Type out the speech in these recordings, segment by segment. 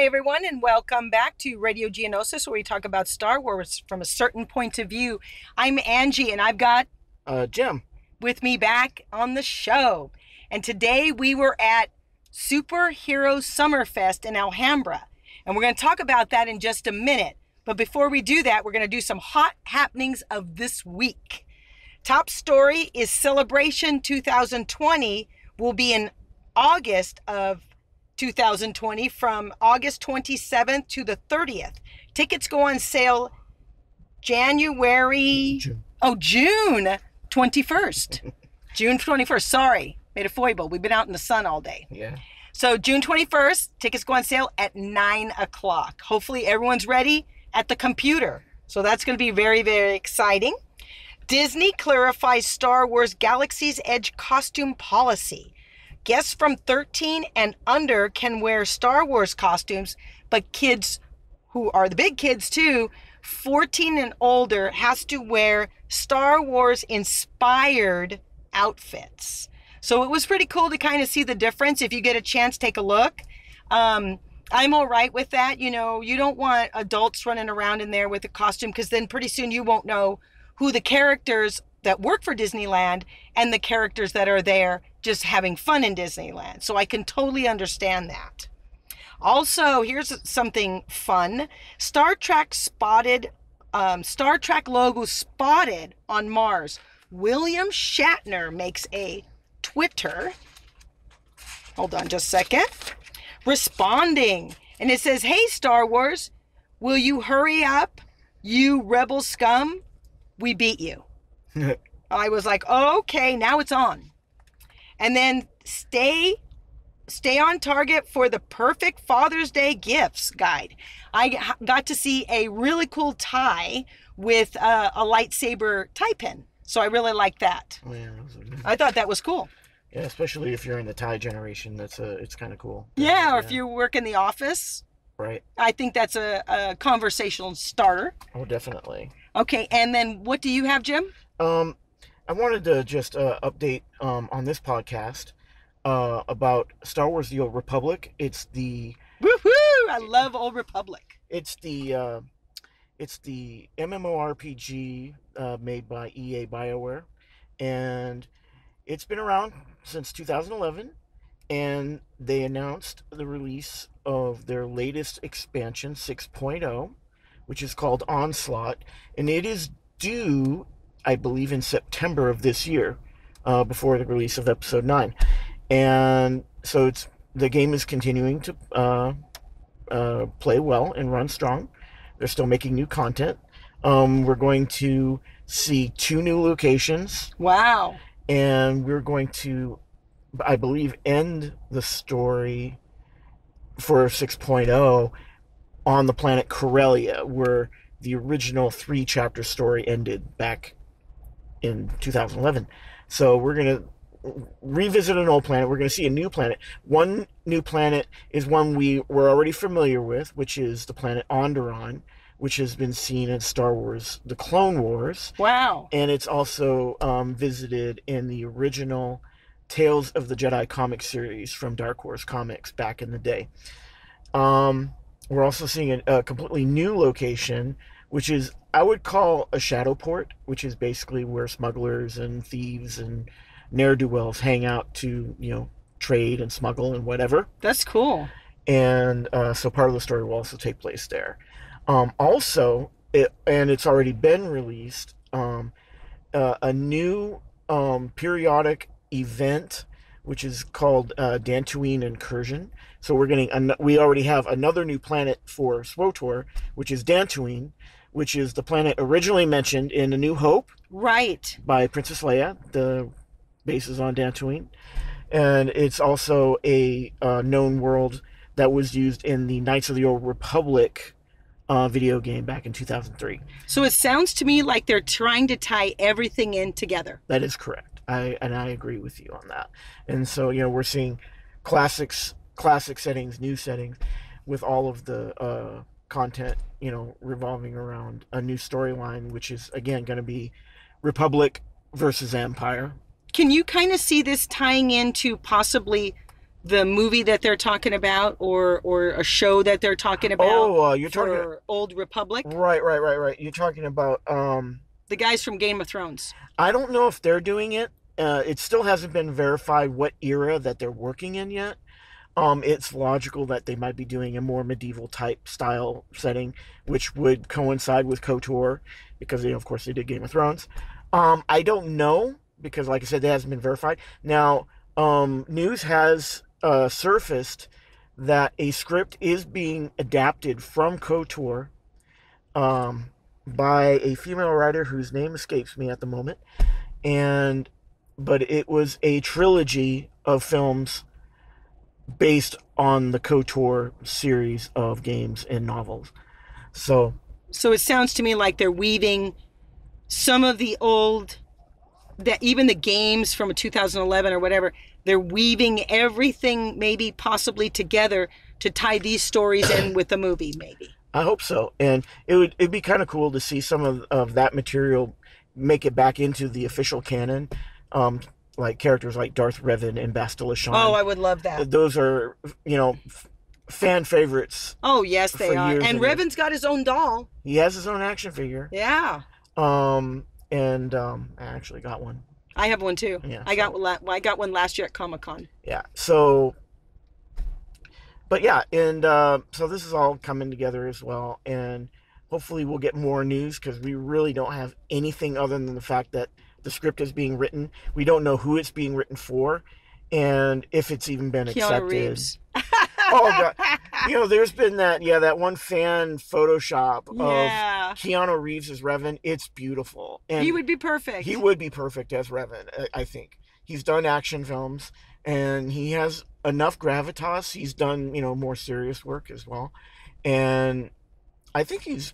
Hi, everyone, and welcome back to Radio Geonosis, where we talk about Star Wars from a certain point of view. I'm Angie, and I've got Uh, Jim. with me back on the show. And today we were at Superhero Summerfest in Alhambra. And we're going to talk about that in just a minute. But before we do that, we're going to do some hot happenings of this week. Top story is Celebration 2020 will be in August of 2020 from August 27th to the 30th. Tickets go on sale January June. Oh, June 21st. June 21st. Sorry. Made a foible. We've been out in the sun all day. Yeah. So, June 21st, tickets go on sale at 9 o'clock. Hopefully, everyone's ready at the computer. So, that's going to be very, very exciting. Disney clarifies Star Wars Galaxy's Edge costume policy. Guests from 13 and under can wear Star Wars costumes, but kids who are the big kids too, 14 and older, has to wear Star Wars inspired outfits. So it was pretty cool to kind of see the difference. If you get a chance, take a look. Um, I'm all right with that. You know, you don't want adults running around in there with a costume because then pretty soon you won't know who the characters that work for Disneyland and the characters that are there just having fun in Disneyland. So I can totally understand that. Also, here's something fun Star Trek spotted, um, Star Trek logo spotted on Mars. William Shatner makes a Twitter. Hold on just a second. Responding. And it says, Hey, Star Wars, will you hurry up? You rebel scum, we beat you. I was like, okay, now it's on. And then stay stay on target for the perfect Father's Day gifts guide. I got to see a really cool tie with uh, a lightsaber tie pin. So I really like that. Oh, yeah, those are good. I thought that was cool. yeah, especially if you're in the tie generation, that's a it's kind of cool. Yeah, or if you work in the office, right. I think that's a, a conversational starter. Oh, definitely. Okay, and then what do you have, Jim? Um, I wanted to just uh, update um on this podcast uh about Star Wars: The Old Republic. It's the Woohoo! I love Old Republic. it's the uh, it's the MMORPG uh, made by EA BioWare, and it's been around since 2011. And they announced the release of their latest expansion 6.0, which is called Onslaught, and it is due, I believe, in September of this year, uh, before the release of Episode 9. And so it's the game is continuing to uh, uh, play well and run strong. They're still making new content. Um, we're going to see two new locations, Wow. and we're going to, I believe, end the story for 6.0 on the planet Corellia, where the original three chapter story ended back in 2011. So we're going to revisit an old planet. We're going to see a new planet. One new planet is one we were already familiar with, which is the planet Onderon, which has been seen in Star Wars: The Clone Wars, Wow. and it's also um, visited in the original Tales of the Jedi comic series from Dark Horse Comics back in the day. Um, we're also seeing a, a completely new location, which is I would call a shadow port, which is basically where smugglers and thieves and ne'er do wells hang out to you know trade and smuggle and whatever That's cool. and uh, so part of the story will also take place there. Um, also, it, and it's already been released, um, uh, a new um, periodic event which is called uh, Dantooine Incursion. So we're getting, an- we already have another new planet for SWTOR, which is Dantooine, which is the planet originally mentioned in A New Hope Right. by Princess Leia. The base is on Dantooine, and it's also a uh, known world that was used in the Knights of the Old Republic uh, video game back in 2003. So it sounds to me like they're trying to tie everything in together. That is correct. I and I agree with you on that. And so you know we're seeing classics, classic settings, new settings, with all of the uh, content you know revolving around a new storyline, which is again going to be Republic versus Empire. Can you kind of see this tying into possibly the movie that they're talking about or or a show that they're talking about Oh, uh, you're talking. Old Republic? Right, right, right, right. You're talking about. Um, The guys from Game of Thrones. I don't know if they're doing it. Uh, it still hasn't been verified what era that they're working in yet. Um, it's logical that they might be doing a more medieval type style setting, which would coincide with KOTOR, because they, of course, they did Game of Thrones. Um, I don't know because, like I said, that hasn't been verified. Now, um, news has uh, surfaced that a script is being adapted from KOTOR um, by a female writer whose name escapes me at the moment, and but it was a trilogy of films based on the KOTOR series of games and novels. So So it sounds to me like they're weaving some of the old that even the games from 2011 or whatever, they're weaving everything maybe possibly together to tie these stories in with the movie maybe. I hope so, and it would it'd be kind of cool to see some of, of that material make it back into the official canon, um, like characters like Darth Revan and Bastila Shan. Oh, I would love that. those are you know f- fan favorites. Oh, yes, they are. And and. Revan's got his own doll. He has his own action figure, Yeah. um, and um, I actually got one. I have one too. Yeah, I got so- one. La- I got one last year at Comic Con. yeah so but yeah and uh, so this is all coming together as well and hopefully we'll get more news because we really don't have anything other than the fact that the script is being written we don't know who it's being written for and if it's even been Keanu accepted Reeves. oh god you know there's been that yeah that one fan photoshop Yeah. of keanu reeves as revan it's beautiful and he would be perfect. he would be perfect as Revan, I- I think. He's done action films and he has enough gravitas. He's done, you know, more serious work as well. And I think he's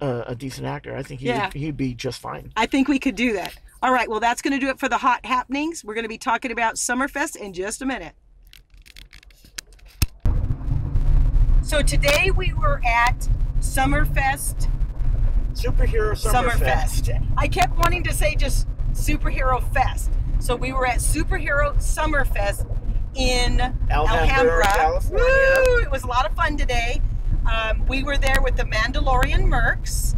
a, a decent actor. I think he'd, Yeah. he'd be just fine. I think we could do that. All right, well, that's going to do it for the hot happenings. We're going to be talking about Summerfest in just a minute. So today we were at Summerfest. Superhero Summerfest. Summerfest. I kept wanting to say just Superhero Fest. So we were at Superhero Summerfest in Alhambra, Alhambra. California. Woo! It was a lot of fun today. Um, we were there with the Mandalorian Mercs,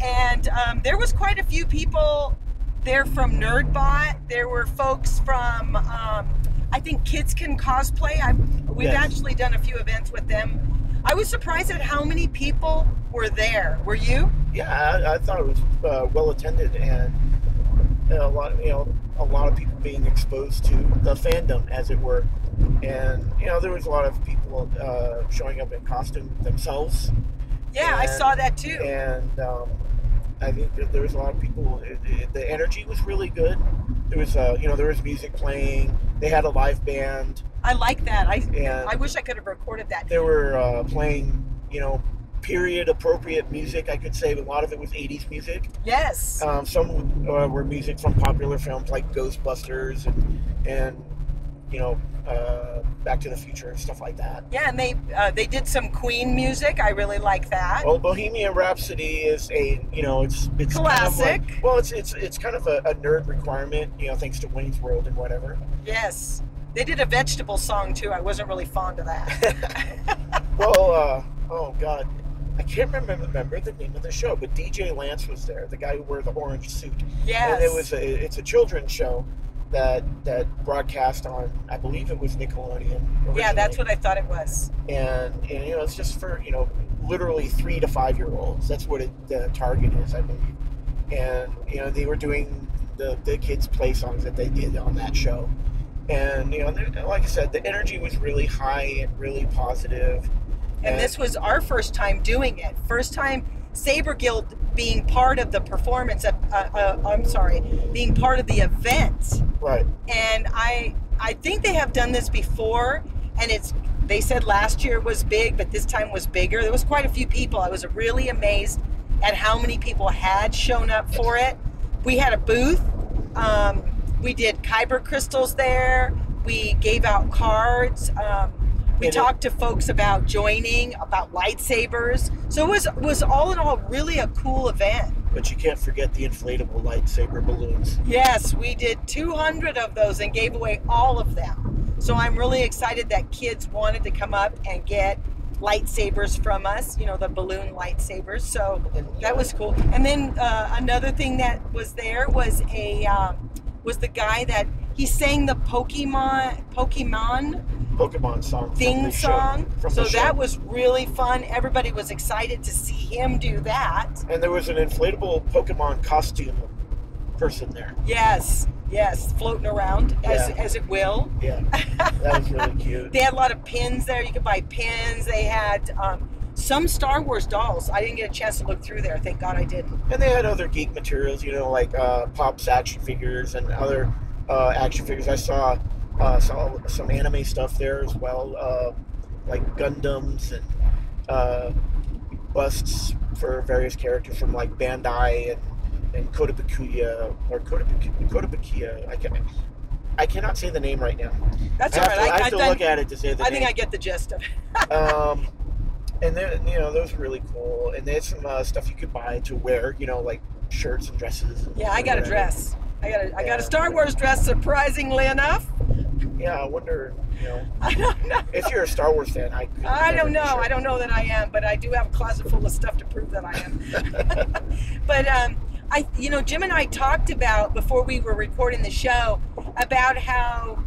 and um, there was quite a few people there from NerdBot. There were folks from, um, I think Kids Can Cosplay. I, we've Yes. actually done a few events with them. I was surprised at how many people were there. Were you? Yeah, I, I thought it was uh, well attended and a lot, you know, a lot of people being exposed to the fandom, as it were. And you know, there was a lot of people uh, showing up in costume themselves. Yeah, I saw that too. and um, I think that there was a lot of people. It, it, the energy was really good. There was, uh, you know, there was music playing. They had a live band, I like that. I I wish I could have recorded that. they were uh, playing, you know, period appropriate music. I could say a lot of it was '80s music. Yes. Um, some uh, were music from popular films like Ghostbusters and and you know, uh, Back to the Future and stuff like that. Yeah, and they uh, they did some Queen music. I really like that. Well, Bohemian Rhapsody is a you know it's it's Classic. Kind of like, well, it's it's it's kind of a, a nerd requirement, you know, thanks to Wayne's World and whatever. Yes. They did a vegetable song too. I wasn't really fond of that. Well, uh, oh god, I can't remember remember the name of the show, but DJ Lance was there, the guy who wore the orange suit, yes. and it was a it's a children's show that that broadcast on I believe it was Nickelodeon. yeah, that's what I thought it was. and, and you know it's just for you know literally three to five year olds that's what it, the target is i believe and you know they were doing the, the kids play songs that they did on that show and you know they- like i said the energy was really high and really positive. positive And this was our first time doing it. First time Saber Guild being part of the performance. Of, uh, uh, I'm sorry, being part of the event. Right and I I think they have done this before, and it's they said last year was big, but this time was bigger. There was quite a few people. I was really amazed at how many people had shown up for it. We had a booth. Um, we did kyber crystals there. We gave out cards. Um, we talked to folks about joining, about lightsabers. So it was was all in all really a cool event. But you can't forget the inflatable lightsaber balloons Yes, we did 200 of those and gave away all of them. So I'm really excited that kids wanted to come up and get lightsabers from us, you know, the balloon lightsabers. So that was cool. And then uh, another thing that was there was a um, was the guy that he sang the Pokemon Pokemon Pokemon song. from theme show- song. from So show. that was really fun. Everybody was excited to see him do that. And there was an inflatable Pokemon costume person there. Yes, yes, floating around as, Yeah. as it will. Yeah, that was really cute. They had a lot of pins there. You could buy pins. They had um, some Star Wars dolls. I didn't get a chance to look through there. Thank God I didn't. And they had other geek materials, you know, like uh, Pop's action figures and other uh, action figures. I saw, uh, saw some anime stuff there as well, uh, like Gundams and uh, busts for various characters from like Bandai and, and Kotobukiya or Kotobukiya. Kotobukiya. I can I cannot say the name right now. That's I all have right. to, I I, have to I, look at it to say the I name. think I get the gist of it. um, and then you know those were really cool, and they had some uh, stuff you could buy to wear, you know, like shirts and dresses. And Yeah, I got a dress. I got a, I got a Star Wars dress. Surprisingly enough, Yeah, I wonder, you know, I don't know. if you're a Star Wars fan, I. I don't know. sure. I don't know that I am, but I do have a closet full of stuff to prove that I am. but um, I, you know, Jim and I talked about before we were recording the show about how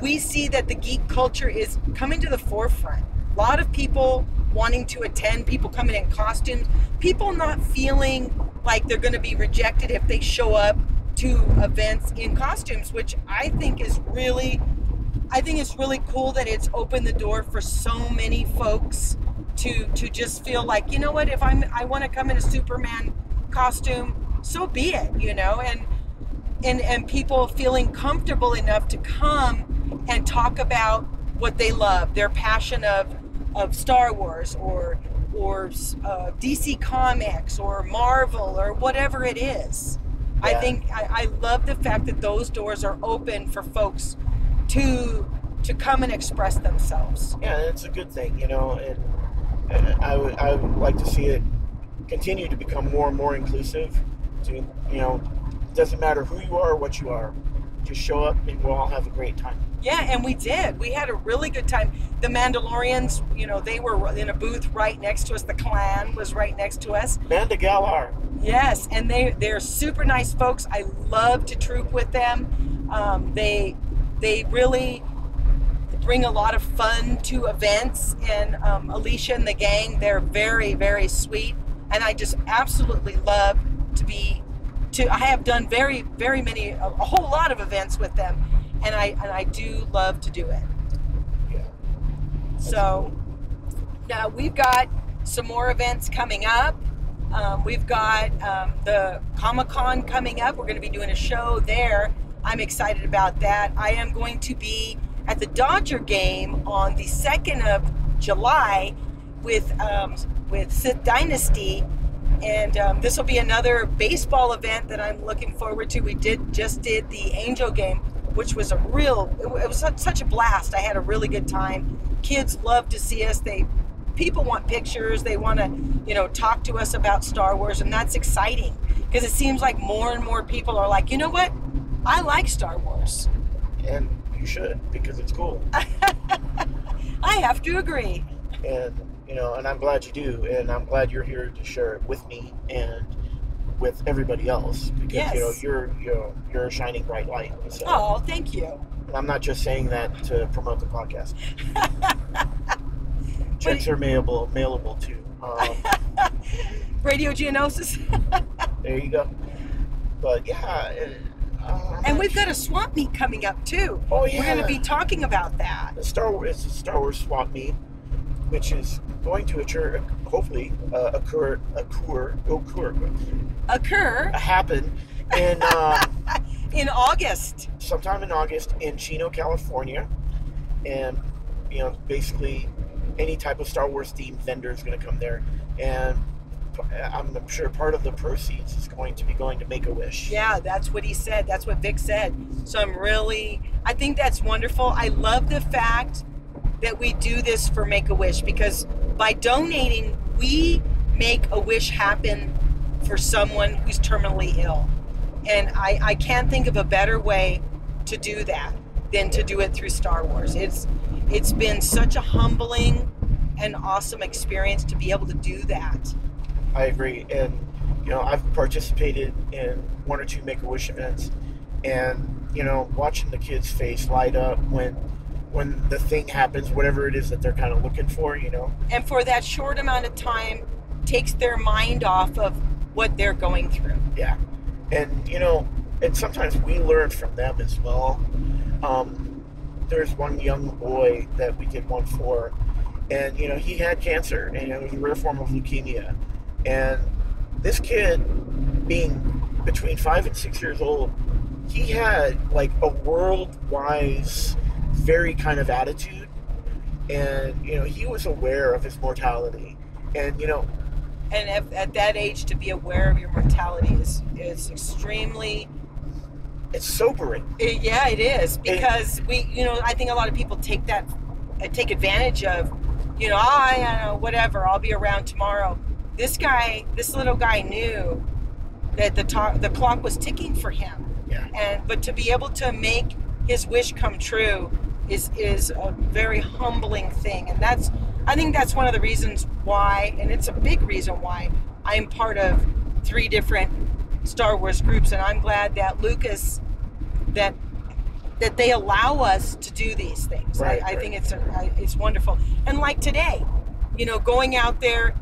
we see that the geek culture is coming to the forefront. A lot of people wanting to attend, people coming in costumes, people not feeling like they're going to be rejected if they show up to events in costumes, which I think is really I think it's really cool that it's opened the door for so many folks to to just feel like, you know what, if I'm I want to come in a Superman costume, so be it, you know, and and and people feeling comfortable enough to come and talk about what they love, their passion of of Star Wars or or uh, DC Comics or Marvel or whatever it is. I think I, I love the fact that those doors are open for folks to to come and express themselves. Yeah, it's a good thing, you know, and, and I would I would like to see it continue to become more and more inclusive. To you know, doesn't matter who you are or what you are, just show up and we'll all have a great time. Yeah, and we did. We had a really good time. The Mandalorians, you know, they were in a booth right next to us. The clan was right next to us. Manda Galar. Yes, and they they're super nice folks. I love to troop with them. Um, they they really bring a lot of fun to events, and um, Alicia and the gang they're very very sweet, and I just absolutely love to be to. I have done very very many a, a whole lot of events with them, and I and I do love to do it. Yeah. So now we've got some more events coming up. Um, we've got um, the Comic Con coming up. We're going to be doing a show there. I'm excited about that. I am going to be at the Dodger game on the 2nd of July with um, with Sith Dynasty, and um, this will be another baseball event that I'm looking forward to. We did just did the Angel game, which was a real it was such, such a blast. I had a really good time. Kids love to see us. They people want pictures. They want to you know talk to us about Star Wars, and that's exciting because it seems like more and more people are like, you know what, I like Star Wars. And you should because it's cool. I have to agree. and you know, and I'm glad you do, and I'm glad you're here to share it with me and with everybody else because you know you're you know you're a shining bright light. So Oh, thank you. and I'm not just saying that to promote the podcast. Checks are mailable, mailable too. Um, Radio Geonosis. there you go. But yeah, uh, uh, and we've got a swamp meet coming up too. oh yeah. We're going to be talking about that. the Star Wars. It's a Star Wars swap meet, which is going to occur, hopefully uh, occur, occur, occur, Occur happen in. Um, in August. sometime in August in Chino, California, and you know, basically any type of Star Wars themed vendor is going to come there, and I'm sure part of the proceeds is going to be going to Make a Wish. Yeah, that's what he said. That's what Vic said. So I'm really, I think that's wonderful. I love the fact that we do this for Make a Wish because by donating, we make a wish happen for someone who's terminally ill. And I, I can't think of a better way to do that than to do it through Star Wars. It's it's been such a humbling and awesome experience to be able to do that. I agree, and you know I've participated in one or two Make a Wish events, and you know watching the kids' face light up when when the thing happens, whatever it is that they're kind of looking for, you know. And for that short amount of time, takes their mind off of what they're going through. Yeah, and you know, and sometimes we learn from them as well. Um, there's one young boy that we did one for, and you know he had cancer, and it was a rare form of leukemia, and this kid, being between five and six years old, he had like a world-wide, very kind of attitude, and you know he was aware of his mortality, and you know and at, at that age to be aware of your mortality is is extremely it's sobering. It, yeah, it is because it, we, you know, I think a lot of people take that, uh, take advantage of, you know, I, oh, I know, whatever, I'll be around tomorrow. This guy, this little guy knew that the to- the clock was ticking for him. Yeah. And but to be able to make his wish come true is is a very humbling thing, and that's I think that's one of the reasons why, and it's a big reason why I'm part of three different Star Wars groups, and I'm glad that Lucas that that they allow us to do these things. Right, I, I right. think it's a, it's wonderful, and like today, you know, going out there,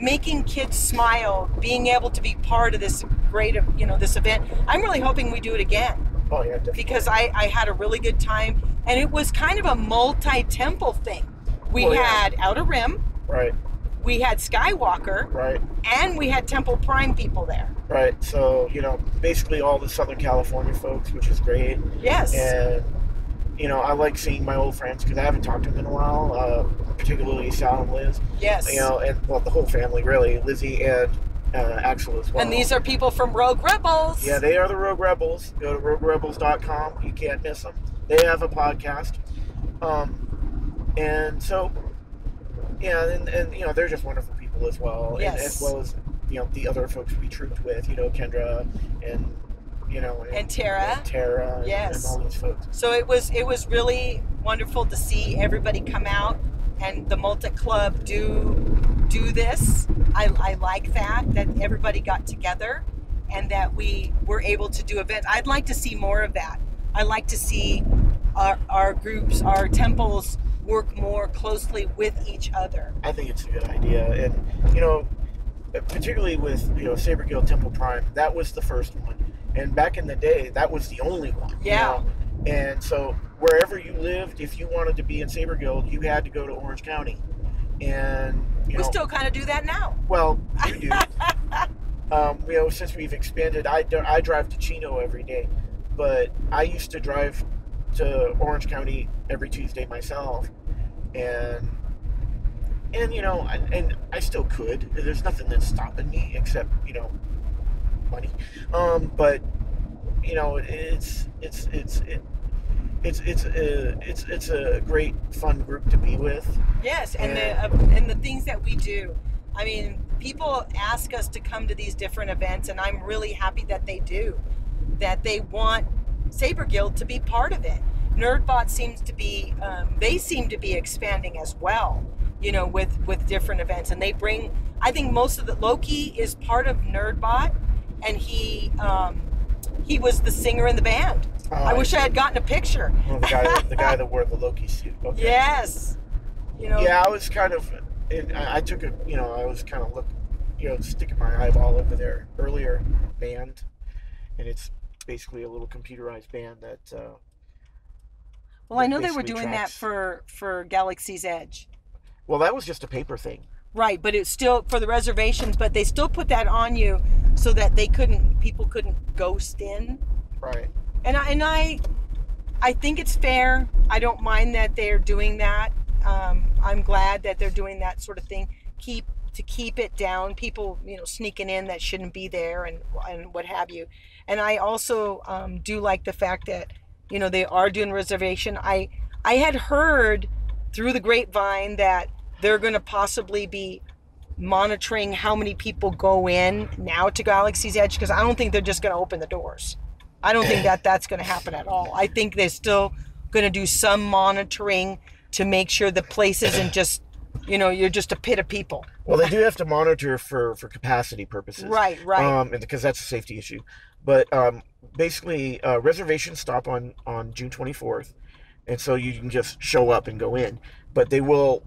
making kids smile, being able to be part of this great, you know, this event. I'm really hoping we do it again Oh yeah, definitely. because I, I had a really good time and it was kind of a multi-temple thing. We Well, yeah. had outer rim. Right, we had skywalker. Right, and we had temple prime people there. Right. So you know, basically all the Southern California folks, which is great, yes. And you know, I like seeing my old friends because I haven't talked to them in a while, uh, particularly Sal and Liz. yes. You know, and well, the whole family really, Lizzie and uh, Axel as well. and these are people from rogue rebels Yeah, they are the Rogue Rebels. Go to roguerebels.com. You can't miss them. They have a podcast. Um, and so, yeah, and, and you know, they're just wonderful people as well. And, Yes. as well as, you know, the other folks we trooped with, you know, Kendra and, you know, And Tara. And Tara. and- Yes. And all these folks. so it was it was really wonderful to see everybody come out and the multi club do do this I, I like that that everybody got together and that we were able to do events i'd like to see more of that i like to see our, our groups our temples work more closely with each other I think it's a good idea. And, you know, particularly with, you know, Saber Guild Temple Prime, that was the first one. And back in the day, that was the only one. you Yeah. know? And so wherever you lived, if you wanted to be in Saber Guild, you had to go to Orange County. And, you we know, still kind of do that now well, you do. um, you know, since we've expanded, I, do- I drive to Chino every day. But I used to drive to Orange County every Tuesday myself. And and you know, I- and I still could. There's nothing that's stopping me except you know, money. Um, but you know, it's it's it's it, it's it's a it's it's a great fun group to be with. Yes, and Yeah. the uh, and the things that we do. I mean, people ask us to come to these different events, and I'm really happy that they do. That they want Saber Guild to be part of it. Nerdbot seems to be. Um, they seem to be expanding as well. You know, with with different events, and they bring. I think most of the Loki is part of Nerdbot, and he um, he was the singer in the band. Oh, I wish I had gotten a picture. Well, the guy the guy that wore the Loki suit. Okay. Yes. You know. Yeah, I was kind of, and I I took a, you know, I was kind of look, you know, sticking my eyeball over their earlier band, and it's basically a little computerized band that. Uh, Well, I know they were doing that for for Galaxy's Edge, well, that was just a paper thing. right? But it's still for the reservations, but they still put that on you so that they couldn't people couldn't ghost in. Right. And I and I, I think it's fair. I don't mind that they're doing that. Um, I'm glad that they're doing that sort of thing. Keep to keep it down. People, you know, sneaking in that shouldn't be there and and what have you. And I also um, do like the fact that you know they are doing reservation. I I had heard through the grapevine that they're going to possibly be monitoring how many people go in now to Galaxy's Edge because I don't think they're just going to open the doors. I don't think that that's going to happen at all. I think they're still going to do some monitoring to make sure the place isn't just, you know, you're just a pit of people. Well, they do have to monitor for for capacity purposes, Right, right. Um, and because that's a safety issue. But um, basically, uh, reservations stop on on June 24th, and so you can just show up and go in. But they will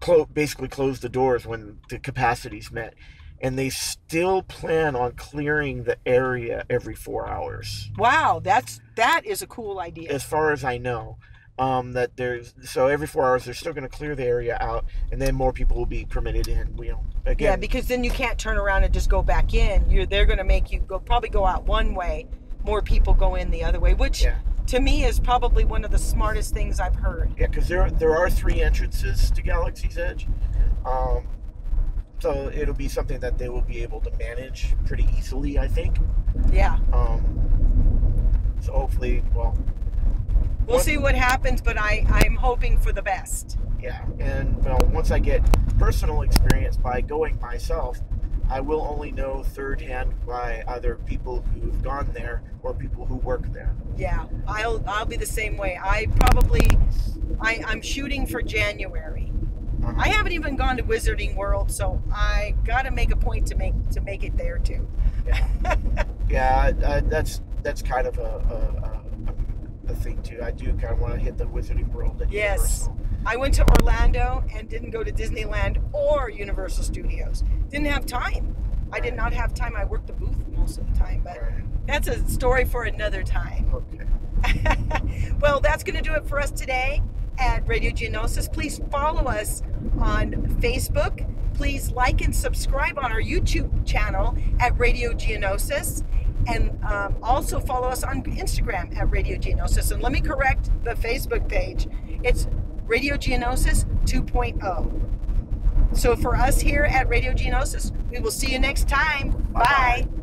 clo- basically close the doors when the capacity's met, and they still plan on clearing the area every four hours, wow, that's that is a cool idea. as far as I know. Um, that there's so every four hours they're still going to clear the area out, and then more people will be permitted in. You know, again, Yeah, because then you can't turn around and just go back in. You're they're going to make you go probably go out one way, more people go in the other way, which Yeah. to me is probably one of the smartest things I've heard. Yeah, because there there are three entrances to Galaxy's Edge, um, so it'll be something that they will be able to manage pretty easily, I think. Yeah. Um, so hopefully, well, We'll see what happens, but I I'm hoping for the best. yeah, and well, once I get personal experience by going myself, I will only know third hand by either people who've gone there or people who work there. Yeah, I'll I'll be the same way. I probably I I'm shooting for January. I haven't even gone to Wizarding World, so I got to make a point to make to make it there too. yeah, I, I, that's that's kind of a, a, a, a thing too. I do kind of want to hit the Wizarding World at Yes. Universal. I went to Orlando and didn't go to Disneyland or Universal Studios. Didn't have time. I did not have time. I worked the booth most of the time, but that's a story for another time. Okay. well, that's going to do it for us today at Radio Geonosis. Please follow us on Facebook. Please like and subscribe on our YouTube channel at Radio Geonosis. And um, also follow us on Instagram at Radio Geonosis. And let me correct the Facebook page. It's Radio Geonosis 2.0. So for us here at Radio Geonosis, we will see you next time. Bye-bye. Bye.